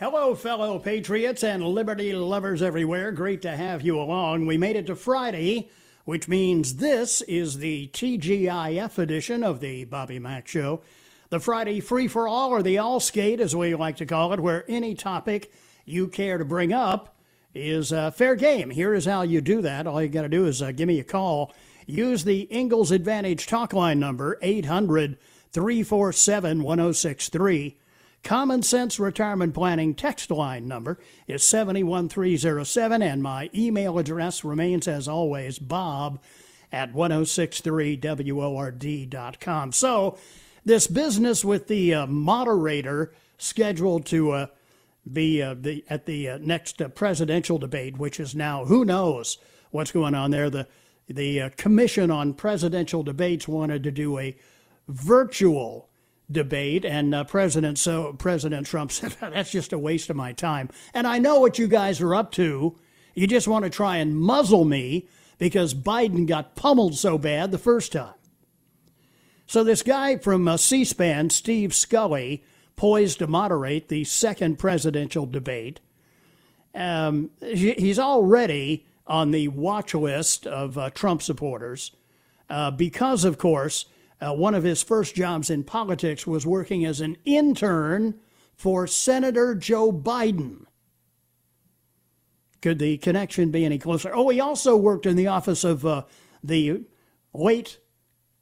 Hello, fellow patriots and liberty lovers everywhere. Great to have you along. We made it to Friday, which means this is the TGIF edition of the Bobby Mack Show. The Friday free for all, or the all skate, as we like to call it, where any topic you care to bring up is uh, fair game. Here is how you do that. All you got to do is uh, give me a call. Use the Ingles Advantage talk line number, 800 347 1063. Common Sense Retirement Planning text line number is 71307, and my email address remains, as always, bob at 1063word.com. So, this business with the uh, moderator scheduled to uh, be uh, the, at the uh, next uh, presidential debate, which is now, who knows what's going on there. The, the uh, Commission on Presidential Debates wanted to do a virtual debate, and uh, President so President Trump said that's just a waste of my time. And I know what you guys are up to. You just want to try and muzzle me because Biden got pummeled so bad the first time. So this guy from uh, C-SPAN, Steve Scully, poised to moderate the second presidential debate. Um, he's already on the watch list of uh, Trump supporters uh, because, of course, uh, one of his first jobs in politics was working as an intern for Senator Joe Biden. Could the connection be any closer? Oh, he also worked in the office of uh, the late,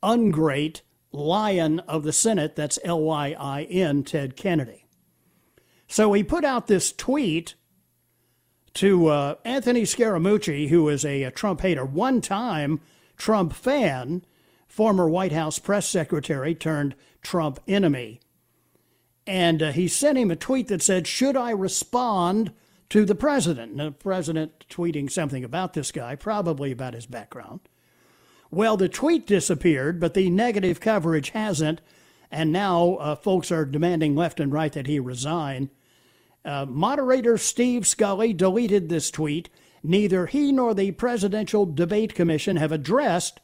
ungreat Lion of the Senate, that's L Y I N, Ted Kennedy. So he put out this tweet to uh, Anthony Scaramucci, who is a, a Trump hater, one time Trump fan, former White House press secretary turned Trump enemy. And uh, he sent him a tweet that said, Should I respond to the president? And the president tweeting something about this guy, probably about his background. Well, the tweet disappeared, but the negative coverage hasn't. And now uh, folks are demanding left and right that he resign. Uh, moderator Steve Scully deleted this tweet. Neither he nor the Presidential Debate Commission have addressed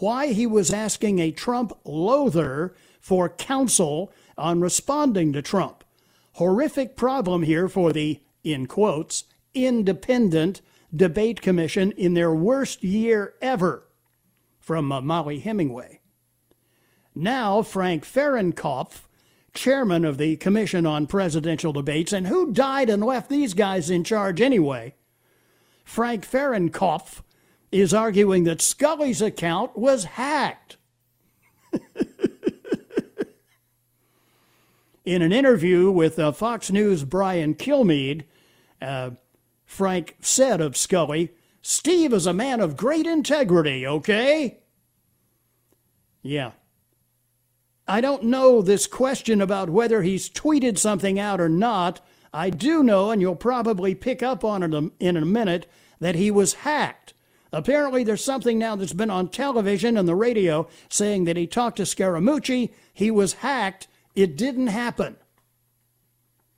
why he was asking a Trump loather for counsel on responding to Trump. Horrific problem here for the, in quotes, independent debate commission in their worst year ever. From uh, Mollie Hemingway. Now, Frank Fahrenkopf, chairman of the Commission on Presidential Debates, and who died and left these guys in charge anyway? Frank Fahrenkopf is arguing that Scully's account was hacked. In an interview with uh, Fox News' Brian Kilmeade, uh, Frank said of Scully, Steve is a man of great integrity, okay? Yeah. I don't know this question about whether he's tweeted something out or not. I do know, and you'll probably pick up on it in a minute, that he was hacked. Apparently, there's something now that's been on television and the radio saying that he talked to Scaramucci. He was hacked. It didn't happen.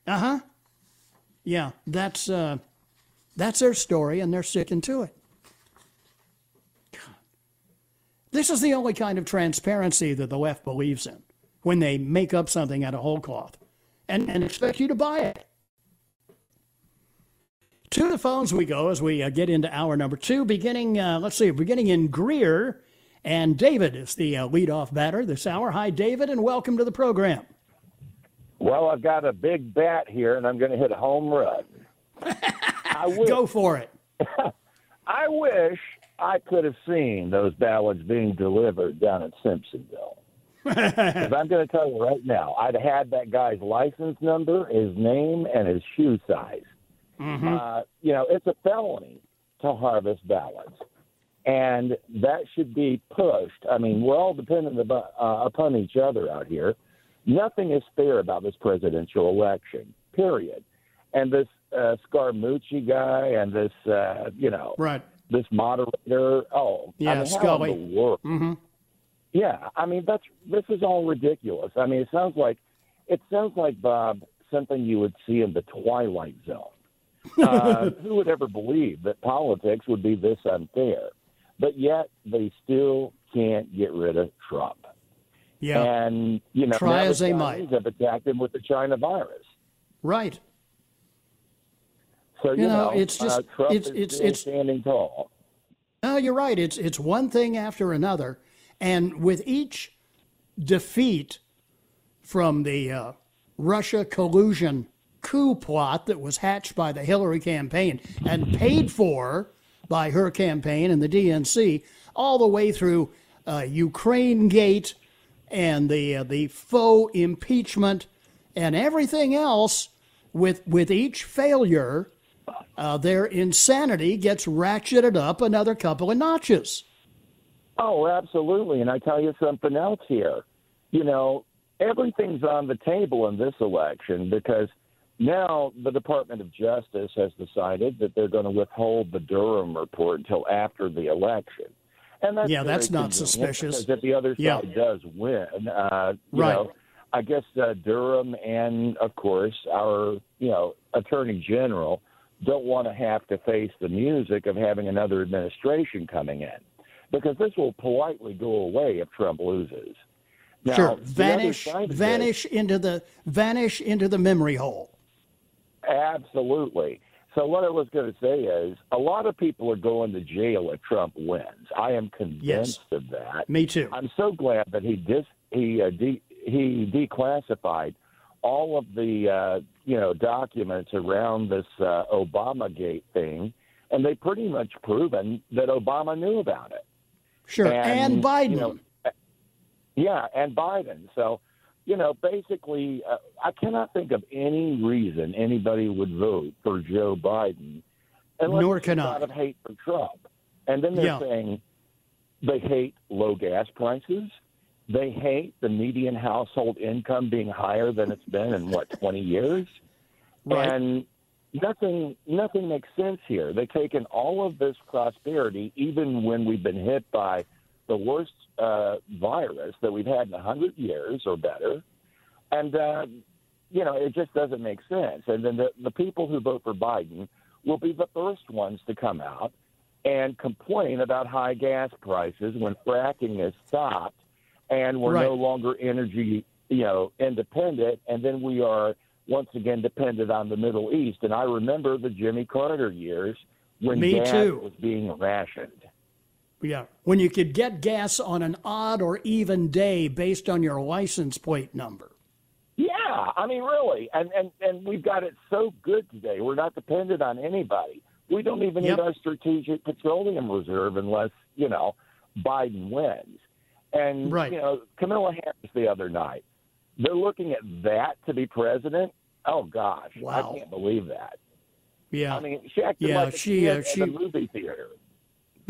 Uh huh. Yeah, that's uh, that's their story, and they're sticking to it. God. This is the only kind of transparency that the left believes in when they make up something out of whole cloth and, and expect you to buy it. To the phones we go as we uh, get into hour number two, beginning, uh, let's see, beginning in Greer. And David is the uh, leadoff batter this hour. Hi, David, and welcome to the program. Well, I've got a big bat here, and I'm going to hit a home run. I wish, Go for it. I wish I could have seen those ballots being delivered down in Simpsonville. Because I'm going to tell you right now, I'd had that guy's license number, his name, and his shoe size Mm-hmm. Uh, you know, it's a felony to harvest ballots, and that should be pushed. I mean, we're all dependent about, uh, upon each other out here. Nothing is fair about this presidential election. Period. And this uh, Scaramucci guy and this, uh, you know, Right. this moderator. Oh, Yeah, I mean, Scully. The world? Mm-hmm. Yeah, I mean that's this is all ridiculous. I mean, it sounds like it sounds like Bob something you would see in the Twilight Zone. Uh, who would ever believe that politics would be this unfair? But yet they still can't get rid of Trump. Yeah. And you know, Try as the they Chinese might. have attacked him with the China virus. right. So you, You know, it's just- uh, Trump it's- is it's- standing tall. No, you're right. It's it's one thing after another, and with each defeat from the uh, Russia collusion coup plot that was hatched by the Hillary campaign and paid for by her campaign and the DNC, all the way through uh, Ukraine Gate and the uh, the faux impeachment and everything else. With with each failure, uh, their insanity gets ratcheted up another couple of notches. Oh, absolutely. And I tell you something else here. You know, everything's on the table in this election because now the Department of Justice has decided that they're going to withhold the Durham report until after the election. And that's Yeah, that's not suspicious. Because if the other Yeah. side does win, uh, you Right. know, I guess uh, Durham and, of course, our you know Attorney General don't want to have to face the music of having another administration coming in, because this will politely go away if Trump loses. Now, sure, other vanish, this- vanish into the vanish into the memory hole. Absolutely. So what I was going to say is, a lot of people are going to jail if Trump wins. I am convinced of that. Me too. I'm so glad that he dis he uh, de- he declassified all of the uh, you know documents around this uh, Obama Gate thing, and they pretty much proven that Obama knew about it. Sure, and, Biden. You know, yeah, and Biden. So, you know, basically, uh, I cannot think of any reason anybody would vote for Joe Biden unless Nor can out I. of hate for Trump. And then they're Yeah. saying they hate low gas prices. They hate the median household income being higher than it's been in what twenty years, Right. and nothing nothing makes sense here. They've taken all of this prosperity, even when we've been hit by the worst uh, virus that we've had in a hundred years or better, and uh, you know it just doesn't make sense. And then the, the people who vote for Biden will be the first ones to come out and complain about high gas prices when fracking is stopped and we're Right. no longer energy, you know, independent, and then we are once again dependent on the Middle East. And I remember the Jimmy Carter years when Me gas too. was being rationed. Yeah, when you could get gas on an odd or even day based on your license plate number. Yeah, I mean, really, and and and we've got it so good today. We're not dependent on anybody. We don't even Yep. need our strategic petroleum reserve unless you know Biden wins. And Right. you know, Camilla Harris the other night, they're looking at that to be president. Oh gosh, Wow. I can't believe that. Yeah, I mean, she acted Yeah, like she, uh, she- movie theater.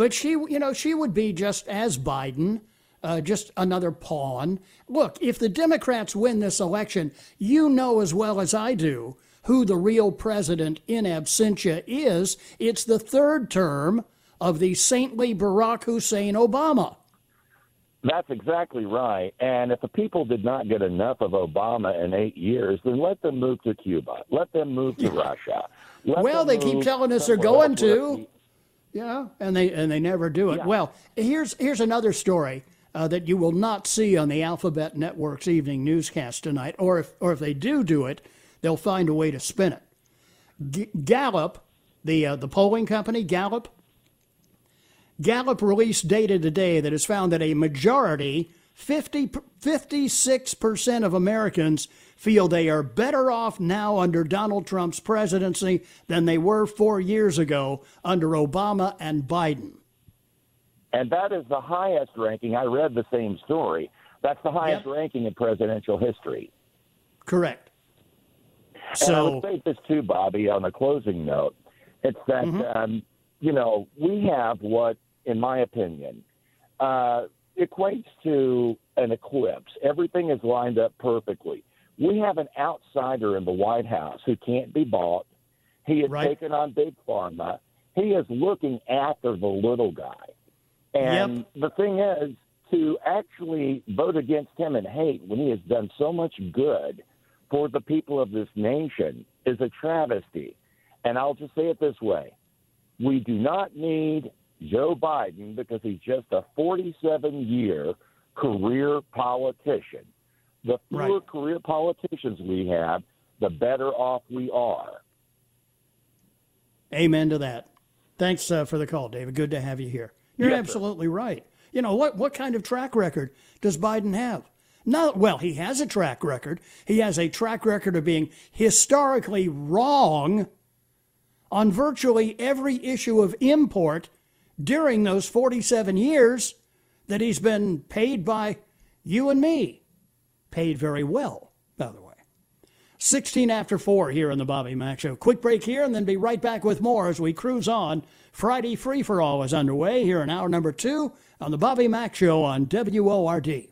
But she, you know, she would be just as Biden, uh, just another pawn. Look, if the Democrats win this election, you know as well as I do who the real president in absentia is. It's the third term of the saintly Barack Hussein Obama. That's exactly right. And if the people did not get enough of Obama in eight years, then let them move to Cuba. Let them move to Russia. Let Well, they keep telling us they're going to. Yeah, and they and they never do it. Yeah. Well, here's here's another story uh, that you will not see on the Alphabet Network's evening newscast tonight, or if or if they do do it, they'll find a way to spin it. G- Gallup, the uh, the polling company Gallup, Gallup released data today that has found that a majority, 50, 56% of Americans feel they are better off now under Donald Trump's presidency than they were four years ago under Obama and Biden. And that is the highest ranking. I read the same story. That's the highest Yep. ranking in presidential history. Correct. So, and I would say this too, Bobby, on a closing note. It's that, mm-hmm. um, you know, we have what, in my opinion, uh, equates to an eclipse. Everything is lined up perfectly. We have an outsider in the White House who can't be bought. He has right. taken on big pharma. He is looking after the little guy. And yep. the thing is, to actually vote against him and hate when he has done so much good for the people of this nation is a travesty. And I'll just say it this way we do not need Joe Biden because he's just a 47 year career politician. The fewer right. career politicians we have, the better off we are. Amen to that. Thanks uh, for the call, David. Good to have you here. You're yes, absolutely sir. right. You know, what, what kind of track record does Biden have? No, well, he has a track record. He has a track record of being historically wrong on virtually every issue of import during those 47 years that he's been paid by you and me. Paid very well, by the way. 16 after 4 here on the Bobby Mack Show. Quick break here and then be right back with more as we cruise on. Friday Free for All is underway here in hour number two on the Bobby Mack Show on WORD.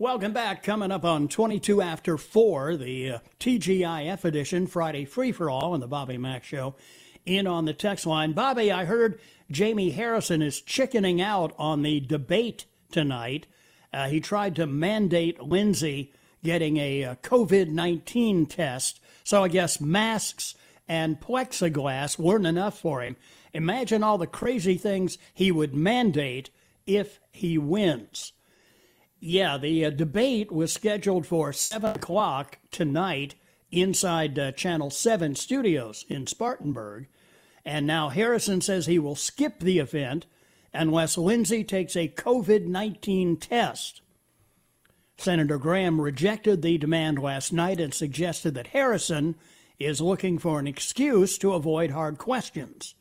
Welcome back. Coming up on 22 after 4, the uh, TGIF edition, Friday Free for All and the Bobby Mack Show. In on the text line. Bobby, I heard Jamie Harrison is chickening out on the debate tonight. Uh, he tried to mandate Lindsey getting a, a uh, COVID 19 test. So I guess masks and plexiglass weren't enough for him. Imagine all the crazy things he would mandate if he wins. Yeah, the uh, debate was scheduled for 7 o'clock tonight inside uh, Channel 7 studios in Spartanburg. And now Harrison says he will skip the event unless Lindsey takes a COVID 19 test. Senator Graham rejected the demand last night and suggested that Harrison is looking for an excuse to avoid hard questions.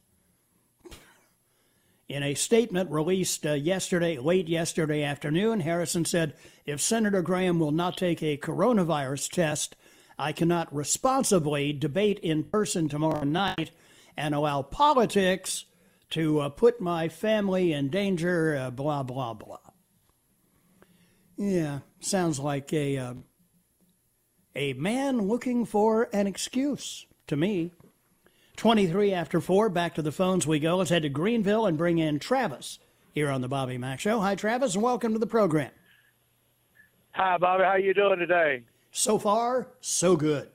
In a statement released uh, yesterday, late yesterday afternoon, Harrison said, If Senator Graham will not take a coronavirus test, I cannot responsibly debate in person tomorrow night and allow politics to uh, put my family in danger, uh, blah, blah, blah. Yeah, sounds like a, uh, a man looking for an excuse to me. 23 after 4, back to the phones we go. Let's head to Greenville and bring in Travis here on the Bobby Mack Show. Hi, Travis, and welcome to the program. Hi, Bobby. How you doing today? So far, so good.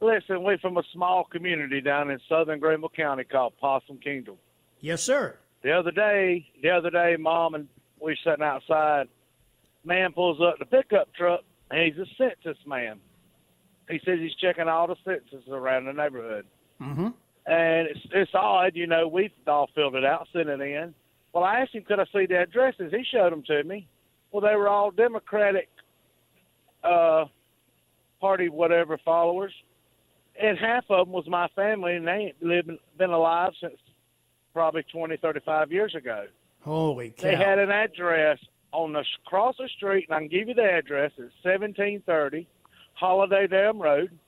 Listen, we're from a small community down in southern Greenville County called Possum Kingdom. Yes, sir. The other day, the other day, Mom and we sitting outside. Man pulls up the pickup truck, and he's a census man he says he's checking all the census around the neighborhood. Mm-hmm. And it's it's odd, you know. We've all filled it out, sent it in. Well, I asked him, could I see the addresses? He showed them to me. Well, they were all Democratic uh, Party whatever followers, and half of them was my family, and they ain't living been alive since probably twenty, thirty-five years ago. Holy cow! They had an address on the across the street, and I can give you the address. It's seventeen thirty Holiday Dam Road.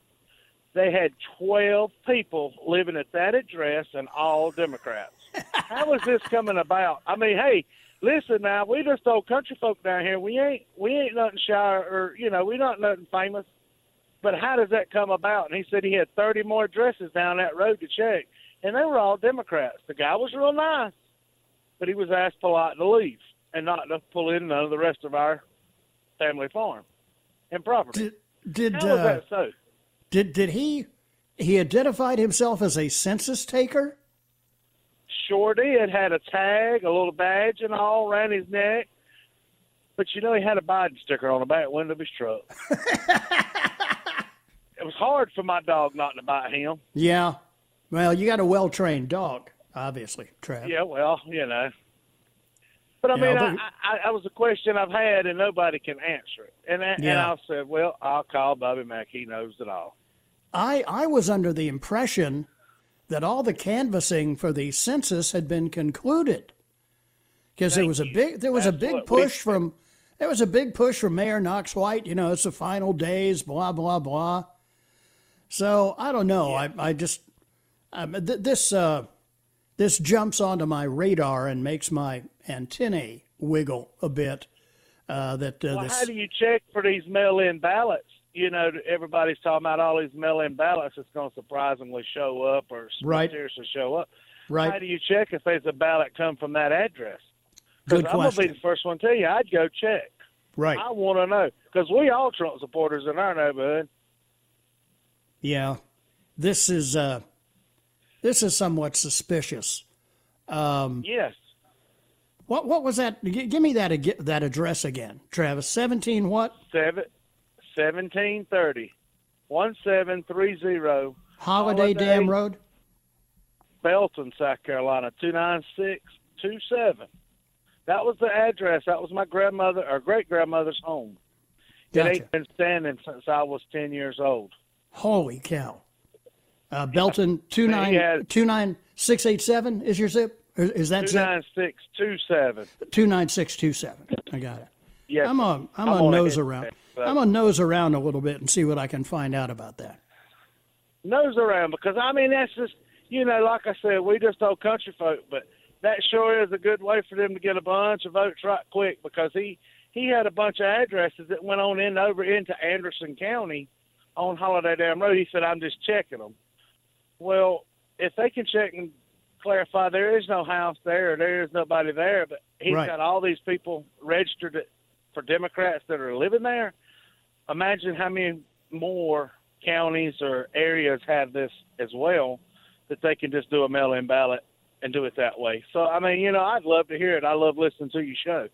they had 12 people living at that address and all Democrats. How is this coming about? I mean, hey, listen now, we just old country folk down here. We ain't we ain't nothing shy or you know we not nothing famous. But how does that come about? And he said he had 30 more addresses down that road to check, and they were all Democrats. The guy was real nice, but he was asked polite to leave and not to pull in none of the rest of our family farm and property. Did did how uh, that so? did did he he identified himself as a census taker? Sure did. Had a tag, a little badge, and all around his neck. But you know, he had a Biden sticker on the back window of his truck. it was hard for my dog not to bite him. Yeah. Well, you got a well trained dog, obviously, Trav. Yeah, well, you know. But I Yeah, mean, but- I, I, I was a question I've had, and nobody can answer it. And I, and I said, well, I'll call Bobby Mack. He knows it all. I I was under the impression that all the canvassing for the census had been concluded. Because there was a big there was a big we- push from there was a big push from Mayor Knox White, you know, it's the final days, blah blah blah. So I don't know. I I just um, th- this uh, this jumps onto my radar and makes my antennae wiggle a bit. Uh, that uh, Well, this how do you check for these mail-in ballots? You know, everybody's talking about all these mail-in ballots that's going to surprisingly show up or Right. seriously show up. Right. How do you check if there's a ballot come from that address? Because I'm going to be the first one to tell you, I'd go check. Right. I want to know because we all Trump supporters in our neighborhood. Yeah, this is uh, this is somewhat suspicious. Um, Yes, What what was that? G- give me that ag- that address again, Travis. Seventeen what? seven, seventeen thirty, one seven three zero, Holiday, Holiday. Dam Road. Belton, South Carolina, two nine six two seven. That was the address. That was my grandmother or great grandmother's home. It ain't been standing since I was ten years old. Holy cow! Uh, Belton two He nine two nine six eight seven is your zip? Is that Two zip? nine six two seven. Two nine six two seven. I got it. Yes, I'm a I'm, I'm a on nose around. I'm a nose around a little bit and see what I can find out about that. nose around because I mean that's just you know like I said we just old country folk but that sure is a good way for them to get a bunch of votes right quick because he he had a bunch of addresses that went on in over into Anderson County on Holiday Dam Road. He said I'm just checking them. Well, if they can check and clarify there is no house there, there is nobody there, but he's Right. got all these people registered for Democrats that are living there. Imagine how many more counties or areas have this as well that they can just do a mail-in ballot and do it that way. So I mean, you know, I'd love to hear it. I love listening to your show.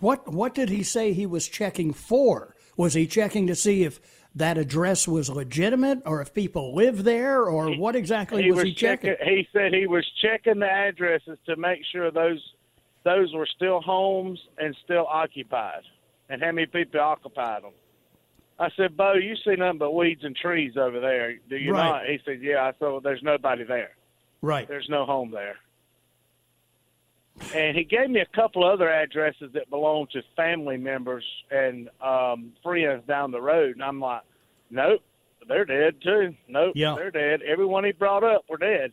What what did he say he was checking for? Was he checking to see if that address was legitimate or if people live there or what exactly he was, he checking? He said he was checking the addresses to make sure those those were still homes and still occupied, and how many people occupied them. I said, Bo, you see nothing but weeds and trees over there, do you Right. not? He said, Yeah. I said, well, there's nobody there. Right. There's no home there. And he gave me a couple other addresses that belong to family members and um, friends down the road, and I'm like, nope, they're dead too. Nope, Yeah. they're dead. Everyone he brought up were dead,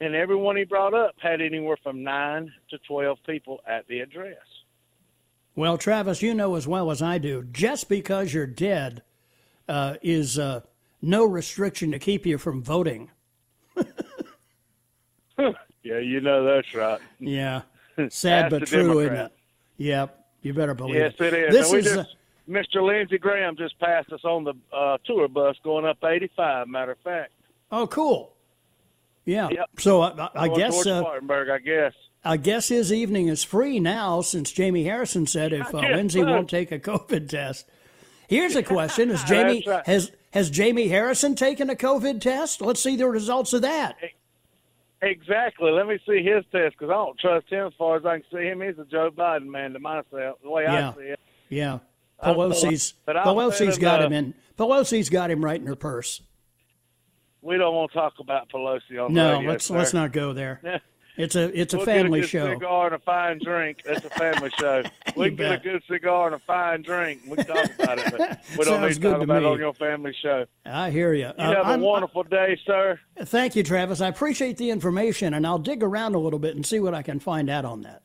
and everyone he brought up had anywhere from nine to twelve people at the address. Well, Travis, you know as well as I do, just because you're dead uh, is uh, no restriction to keep you from voting. Yeah, you know that's right. Yeah. Sad but true, isn't it? Yep. You better believe Yes, it. it is. This is, just, Mr. Lindsey Graham just passed us on the uh, tour bus going up 85. Matter of fact, oh, cool. Yeah. Yep. So I, I- I guess uh, Spartanburg, I guess. I guess his evening is free now since Jamie Harrison said if uh, Lindsay so. won't take a COVID test. Here's a question: Has Jamie right. has has Jamie Harrison taken a COVID test? Let's see the results of that. Exactly. Let me see his test because I don't trust him as far as I can see him. He's a Joe Biden man to myself, the way Yeah. I see it. Yeah, Pelosi's but Pelosi's got him in. Pelosi's got him right in her purse. We don't want to talk about Pelosi on the No, radio, let's sir. let's not go there. It's a it's a we'll family get a good show. cigar and a fine drink. That's a family show. We can get bet. a good cigar and a fine drink. We can talk about it. But we don't need to good talk to about it me. on your family show. I hear you. You have a wonderful day, sir. Thank you, Travis. I appreciate the information, and I'll dig around a little bit and see what I can find out on that.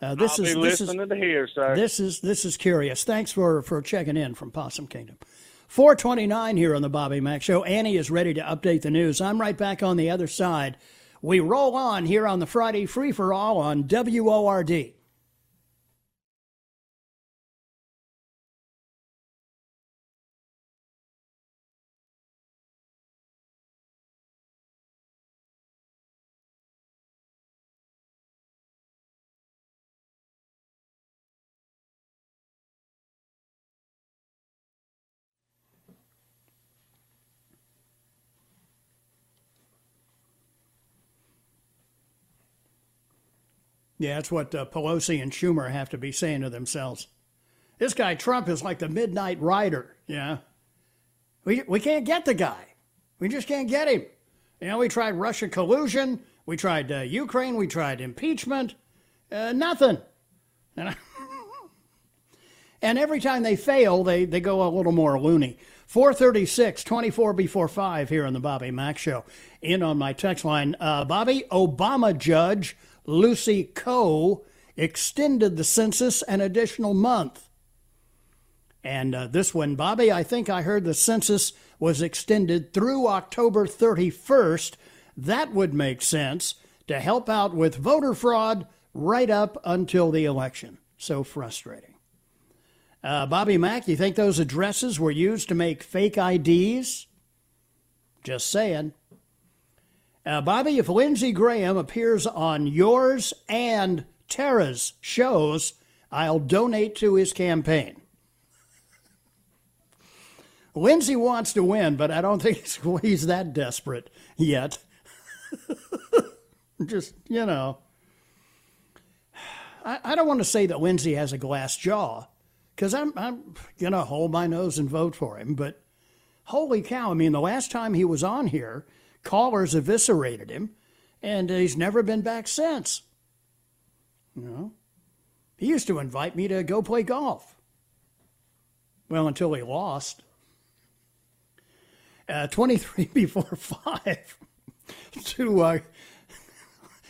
Uh, this I'll is this is to here, sir. this is this is curious. Thanks for for checking in from Possum Kingdom. 429 here on the Bobby Mack Show. Annie is ready to update the news. I'm right back on the other side. We roll on here on the Friday Free for All on WORD. Yeah, that's what uh, Pelosi and Schumer have to be saying to themselves. This guy Trump is like the midnight rider. Yeah, we we can't get the guy. We just can't get him. You know, we tried Russia collusion, we tried uh, Ukraine, we tried impeachment, uh, nothing. And, I- and every time they fail, they, they go a little more loony. 436, 24 before 5 here on the Bobby Mack Show. In on my text line, uh, Bobby, Obama judge Lucy Koh extended the census an additional month. And uh, this one, Bobby, I think I heard the census was extended through October 31st. That would make sense to help out with voter fraud right up until the election. So frustrating. Uh, Bobby Mack, you think those addresses were used to make fake IDs? Just saying. Uh, Bobby, if Lindsey Graham appears on yours and Tara's shows, I'll donate to his campaign. Lindsey wants to win, but I don't think he's, that desperate yet. Just, you know. I, I don't want to say that Lindsey has a glass jaw because I'm, I'm going to hold my nose and vote for him. But holy cow, I mean, the last time he was on here, callers eviscerated him, and he's never been back since. You know? He used to invite me to go play golf. Well, until he lost. Uh, 23 before 5. to, uh,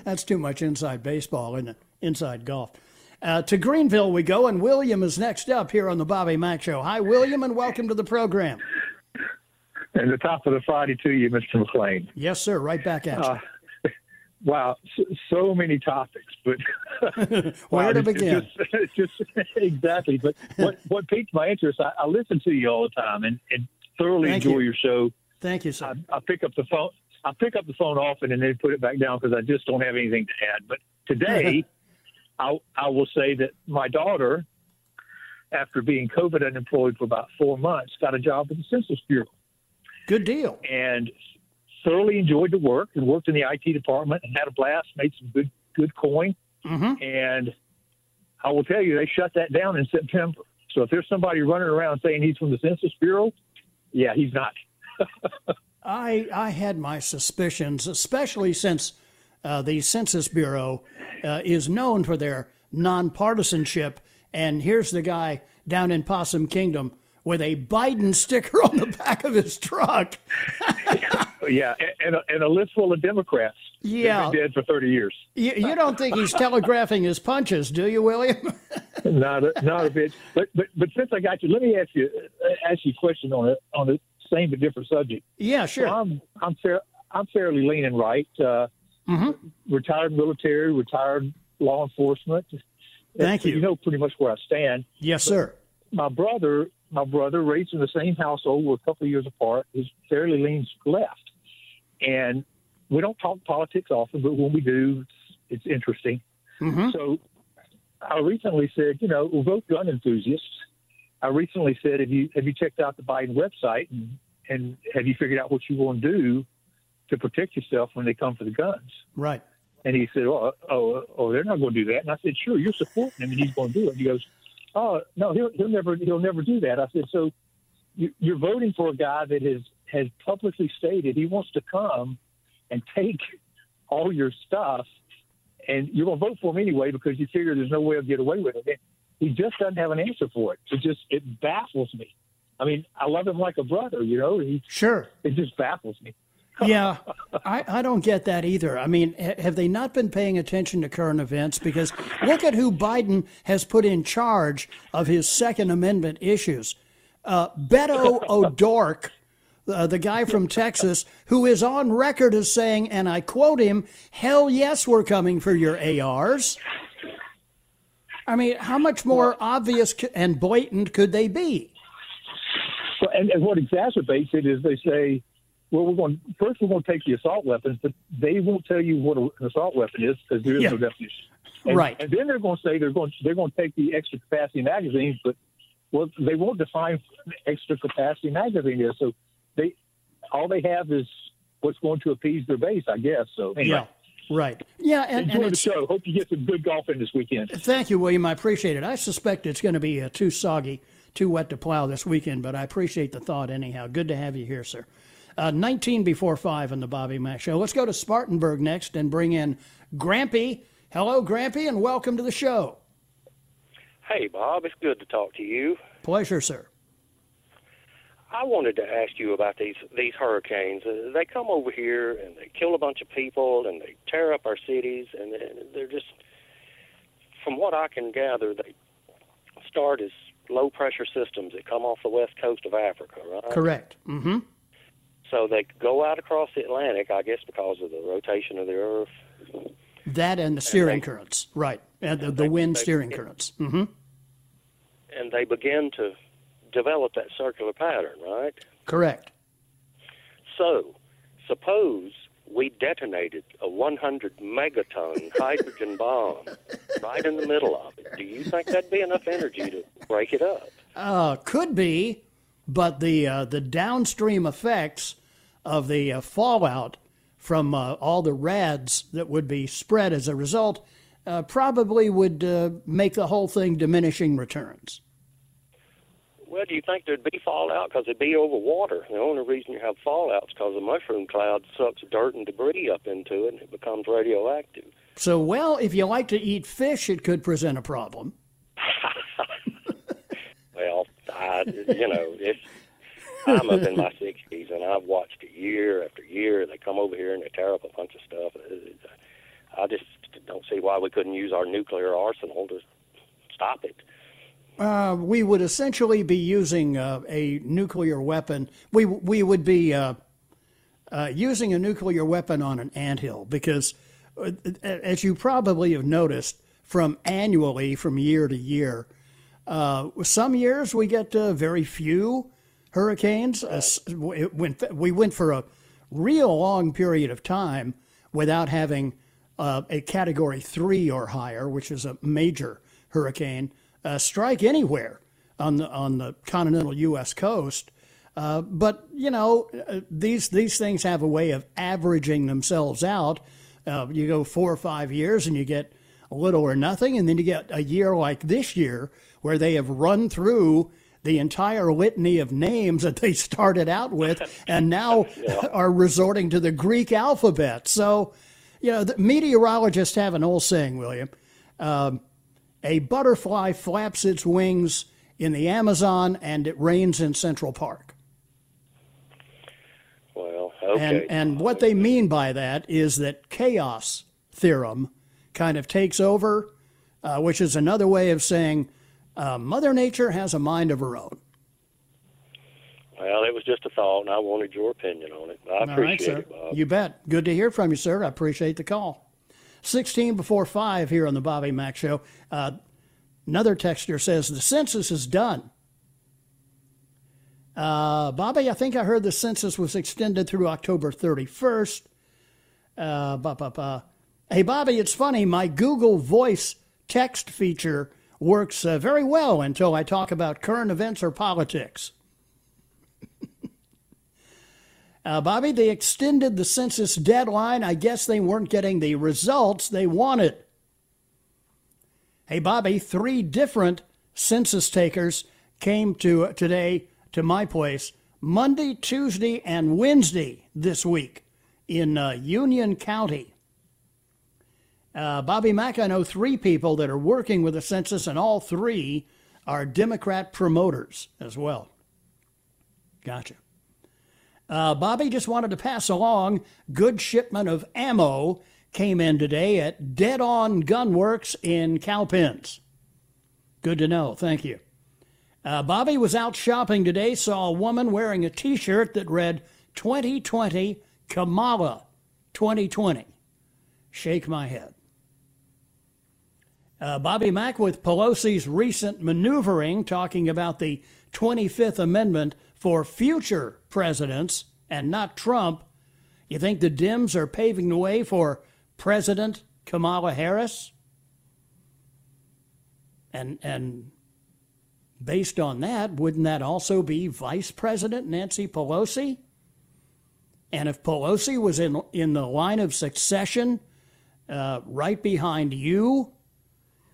that's too much inside baseball, isn't it? Inside golf. Uh, to Greenville we go, and William is next up here on the Bobby Mack Show. Hi, William, and welcome to the program. And the top of the Friday to you, Mr. McLean. Yes, sir. Right back at you. Uh, wow, so, so many topics, but Where wow, to begin? Just, just exactly. But what what piqued my interest, I, I listen to you all the time and, and thoroughly Thank enjoy you. your show. Thank you, sir. I, I pick up the phone. I pick up the phone often and then put it back down because I just don't have anything to add. But today, I I will say that my daughter, after being COVID unemployed for about four months, got a job with the Census Bureau Good deal. and thoroughly enjoyed the work and worked in the IT department and had a blast, made some good good coin. Mm-hmm. And I will tell you, they shut that down in September. So if there's somebody running around saying he's from the Census Bureau, yeah, he's not. I I had my suspicions, especially since uh, the Census Bureau uh, is known for their nonpartisanship. And here's the guy down in Possum Kingdom with a Biden sticker on the back of his truck. yeah, and, and, a, and a list full of Democrats. Yeah. been dead for 30 years. You, you don't think he's telegraphing his punches, do you, William? not a, not a bit. But but but since I got you, let me ask you uh, ask you a question on it on the same but different subject. yeah, sure. So I'm I'm fair, I'm fairly leaning right. Uh, Mm-hmm. Retired military, retired law enforcement. Thank you. You know pretty much where I stand. yes, sir. My brother, my brother, raised in the same household. We're a couple of years apart. Is fairly leans left, and we don't talk politics often, but when we do, it's, it's interesting. Mm-hmm. So I recently said, you know, we're both gun enthusiasts. I recently said, have you have you checked out the Biden website and and have you figured out what you want to do to protect yourself when they come for the guns? Right. And he said, oh, oh, oh, they're not going to do that. And I said, sure, you're supporting him, and he's going to do it. And he goes, oh, no, he'll he'll never he'll never do that. I said, so you, you're voting for a guy that has has publicly stated he wants to come and take all your stuff and you're going to vote for him anyway because you figure there's no way of get away with it. He just doesn't have an answer for it. It just it baffles me. I mean, I love him like a brother, you know. He sure. It just baffles me. Yeah, I, I don't get that either. I mean, have they not been paying attention to current events? Because look at who Biden has put in charge of his Second Amendment issues. Uh, Beto O'Rourke, uh, the guy from Texas, who is on record as saying, and I quote him, hell yes, we're coming for your ARs. I mean, how much more obvious and blatant could they be? Well, and, and what exacerbates it is they say, well, we're going first we're going to take the assault weapons, but they won't tell you what an assault weapon is because there is yeah. no definition. And, right. And then they're going to say they're going they're going to take the extra capacity magazines, but well, they won't define extra capacity magazine is. So they all they have is what's going to appease their base, I guess. So anyway. yeah. Right. Yeah, and, enjoy and the show. Hope you get some good golf in this weekend. Thank you, William. I appreciate it. I suspect it's going to be uh, too soggy, too wet to plow this weekend, but I appreciate the thought anyhow. Good to have you here, sir. Uh, 19 before 5 on the Bobby Mack Show. Let's go to Spartanburg next and bring in Grampy. Hello, Grampy, and welcome to the show. Hey, Bob. It's good to talk to you. Pleasure, sir. I wanted to ask you about these these hurricanes. Uh, they come over here and they kill a bunch of people and they tear up our cities and they're just, from what I can gather, they start as low pressure systems that come off the west coast of Africa, right? Correct. Mm-hmm. So they go out across the Atlantic, I guess, because of the rotation of the Earth. That and the steering and they, currents, right? And the, the wind they, steering they, currents. Mm-hmm. And they begin to develop that circular pattern, right? Correct. So, suppose we detonated a 100 megaton hydrogen bomb right in the middle of it. Do you think that'd be enough energy to break it up? Uh, could be, but the uh, the downstream effects of the uh, fallout from uh, all the rads that would be spread as a result uh, probably would uh, make the whole thing diminishing returns. Well, do you think there'd be fallout? Because it'd be over water. The only reason you have fallout is because the mushroom cloud sucks dirt and debris up into it and it becomes radioactive. So, well, if you like to eat fish, it could present a problem. well, I, you know, it's, I'm up in my 60s and I've watched it year after year. They come over here and they tear up a bunch of stuff. I just don't see why we couldn't use our nuclear arsenal to stop it. Uh, we would essentially be using uh, a nuclear weapon. We we would be uh, uh using a nuclear weapon on an anthill because, uh, as you probably have noticed, from annually from year to year, uh, some years we get very few hurricanes. Went, we went for a real long period of time without having a Category three or higher, which is a major hurricane uh, strike anywhere on the on the continental U.S. coast. Uh, but you know uh, these these things have a way of averaging themselves out. Uh, you go four or five years and you get a little or nothing, and then you get a year like this year where they have run through the entire litany of names that they started out with, and now yeah. are resorting to the Greek alphabet. So, you know, the meteorologists have an old saying, William. Um, a butterfly flaps its wings in the Amazon and it rains in Central Park. Well, okay. And, and what they mean by that is that chaos theorem kind of takes over, uh, which is another way of saying uh, Mother Nature has a mind of her own. Well, it was just a thought, and I wanted your opinion on it. I appreciate it, Bob. You bet. Good to hear from you, sir. I appreciate the call. 16 before 5 here on the Bobby Mack Show. Uh, another texter says the census is done. Uh, Bobby, I think I heard the census was extended through October 31st. Uh, bah, bah, bah. Hey, Bobby, it's funny. My Google Voice text feature works uh, very well until I talk about current events or politics. Uh, Bobby, they extended the census deadline. I guess they weren't getting the results they wanted. Hey, Bobby, three different census takers came to uh, today to my place Monday, Tuesday, and Wednesday this week in uh, Union County. Uh, Bobby Mack, I know three people that are working with the census, and all three are Democrat promoters as well. Gotcha. Uh, Bobby just wanted to pass along good shipment of ammo came in today at Dead On Gunworks in Cowpens. Good to know. Thank you. Uh, Bobby was out shopping today, saw a woman wearing a t shirt that read 2020 Kamala 2020. Shake my head. Uh, Bobby Mack with Pelosi's recent maneuvering, talking about the 25th Amendment for future presidents and not Trump. You think the Dems are paving the way for President Kamala Harris? And, and based on that, wouldn't that also be Vice President Nancy Pelosi? And if Pelosi was in, in the line of succession uh, right behind you,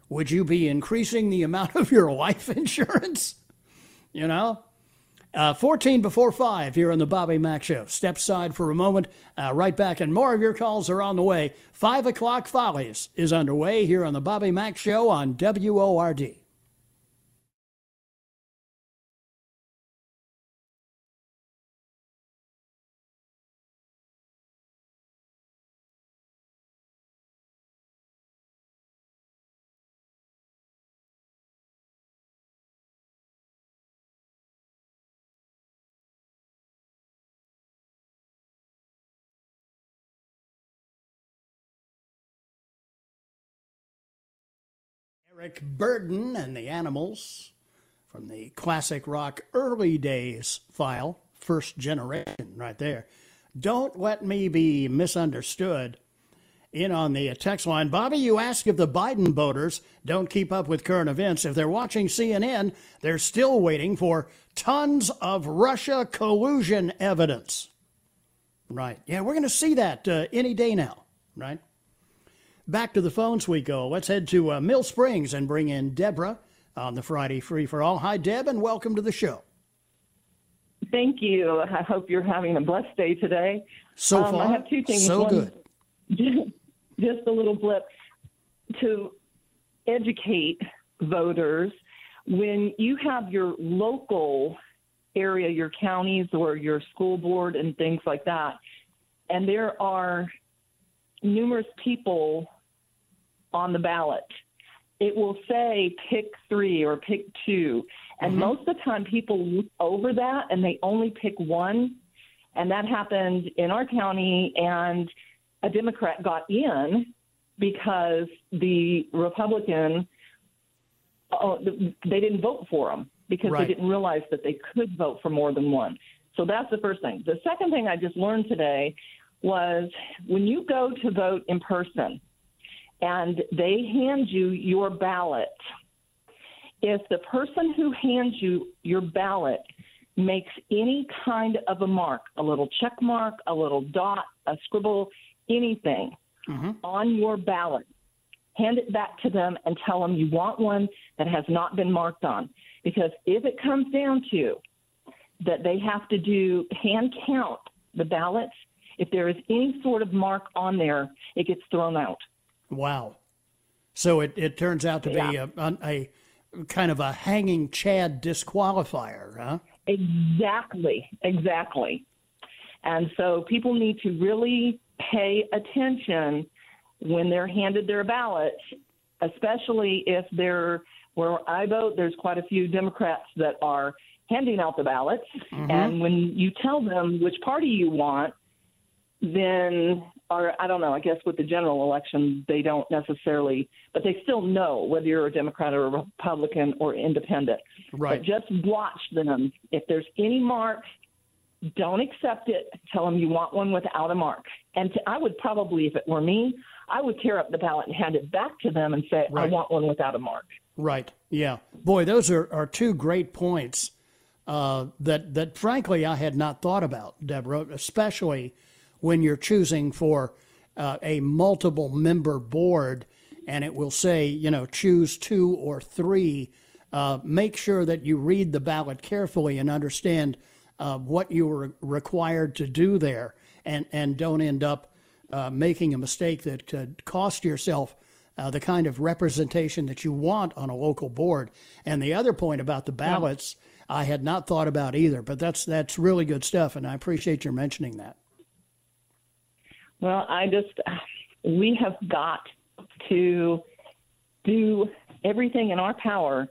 would you be increasing the amount of your life insurance? You know? Uh, 14 before 5 here on the Bobby Mack Show. Step aside for a moment. Uh, right back, and more of your calls are on the way. 5 o'clock Follies is underway here on the Bobby Mack Show on WORD. Eric Burdon and the Animals from the classic rock early days file, first generation right there. Don't let me be misunderstood. In on the text line, Bobby, you ask if the Biden voters don't keep up with current events. If they're watching CNN, they're still waiting for tons of Russia collusion evidence. Right. Yeah, we're going to see that uh, any day now, right? Back to the phones we go. Let's head to uh, Mill Springs and bring in Deborah on the Friday Free for All. Hi, Deb, and welcome to the show. Thank you. I hope you're having a blessed day today. So um, far, I have two things. So One, good. Just a little blip to educate voters when you have your local area, your counties or your school board and things like that, and there are numerous people on the ballot. It will say pick three or pick two. And mm-hmm. most of the time, people look over that and they only pick one. And that happened in our county, and a Democrat got in because the Republican, oh, they didn't vote for him because right. they didn't realize that they could vote for more than one. So that's the first thing. The second thing I just learned today was when you go to vote in person, and they hand you your ballot. If the person who hands you your ballot makes any kind of a mark, a little check mark, a little dot, a scribble, anything mm-hmm. on your ballot, hand it back to them and tell them you want one that has not been marked on. Because if it comes down to that they have to do hand count the ballots, if there is any sort of mark on there, it gets thrown out. Wow. So it, it turns out to yeah. be a, a, kind of a hanging Chad disqualifier, huh? Exactly, exactly. And so people need to really pay attention when they're handed their ballots, especially if they're where I vote, there's quite a few Democrats that are handing out the ballots. Mm-hmm. And when you tell them which party you want, then or I don't know, I guess with the general election they don't necessarily but they still know whether you're a Democrat or a Republican or independent. Right. But just watch them. If there's any mark, don't accept it. Tell them you want one without a mark. And to, I would probably, if it were me, I would tear up the ballot and hand it back to them and say, right. I want one without a mark. Right. Yeah. Boy, those are, are two great points uh, that that frankly I had not thought about, Deborah, especially when you're choosing for uh, a multiple member board and it will say, you know, choose two or three. Uh, make sure that you read the ballot carefully and understand uh, what you were required to do there and, and don't end up uh, making a mistake that could cost yourself uh, the kind of representation that you want on a local board. And the other point about the ballots, I had not thought about either, but that's that's really good stuff, and I appreciate your mentioning that. Well, I just we have got to do everything in our power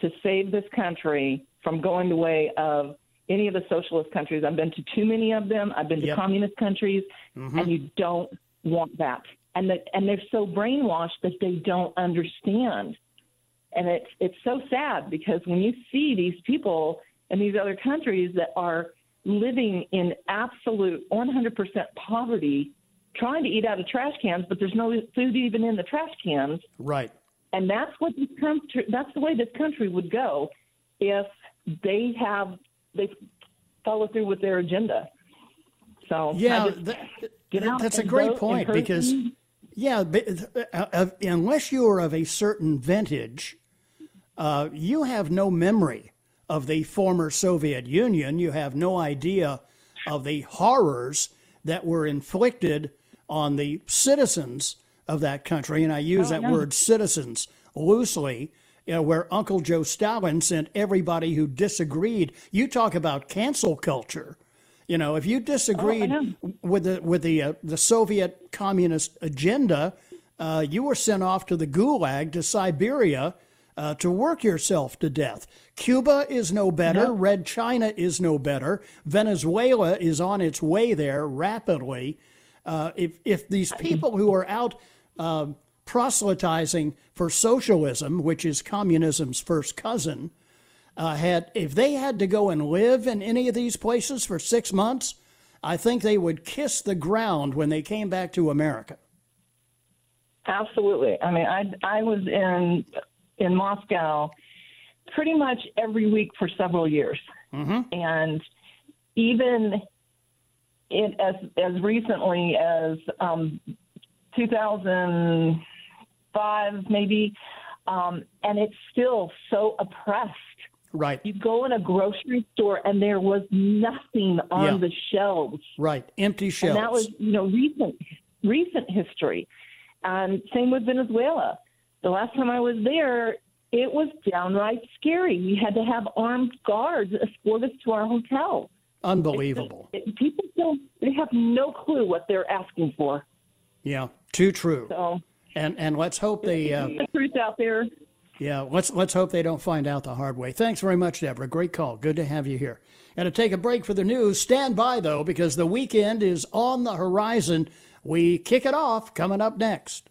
to save this country from going the way of any of the socialist countries. I've been to too many of them. I've been to Yep. communist countries, Mm-hmm. and you don't want that. And the, and they're so brainwashed that they don't understand. And it's it's so sad because when you see these people in these other countries that are living in absolute 100% poverty, trying to eat out of trash cans, but there's no food even in the trash cans. Right. And that's what this country, that's the way this country would go if they have, they follow through with their agenda. So Yeah, just- that, that's a great point because, yeah, but, uh, uh, unless you are of a certain vintage, uh, you have no memory of the former Soviet Union. You have no idea of the horrors that were inflicted on the citizens of that country. And I use that word citizens loosely. You know, where Uncle Joe Stalin sent everybody who disagreed. You talk about cancel culture. You know, if you disagreed with the with the uh, the Soviet communist agenda, uh, you were sent off to the Gulag to Siberia uh, to work yourself to death. Cuba is no better. Red China is no better. Venezuela is on its way there rapidly. Uh, if if these people who are out uh, proselytizing for socialism, which is communism's first cousin, uh, had if they had to go and live in any of these places for six months, I think they would kiss the ground when they came back to America. Absolutely. I mean, I I was in in Moscow pretty much every week for several years, and even in as as recently as um, 2005, maybe, um, and it's still so oppressed. Right, You go in a grocery store and there was nothing on Yeah. the shelves. right. Empty shelves. And that was, you know, recent recent history. And same with Venezuela. The last time I was there, it was downright scary. We had to have armed guards escort us to our hotel. Unbelievable. It, people don't they have no clue what they're asking for. Yeah, too true. So And and let's hope they. Uh, the truth out there. Yeah, let's let's hope they don't find out the hard way. Thanks very much, Deborah. Great call. Good to have you here. And to take a break for the news, stand by though because the weekend is on the horizon. We kick it off coming up next.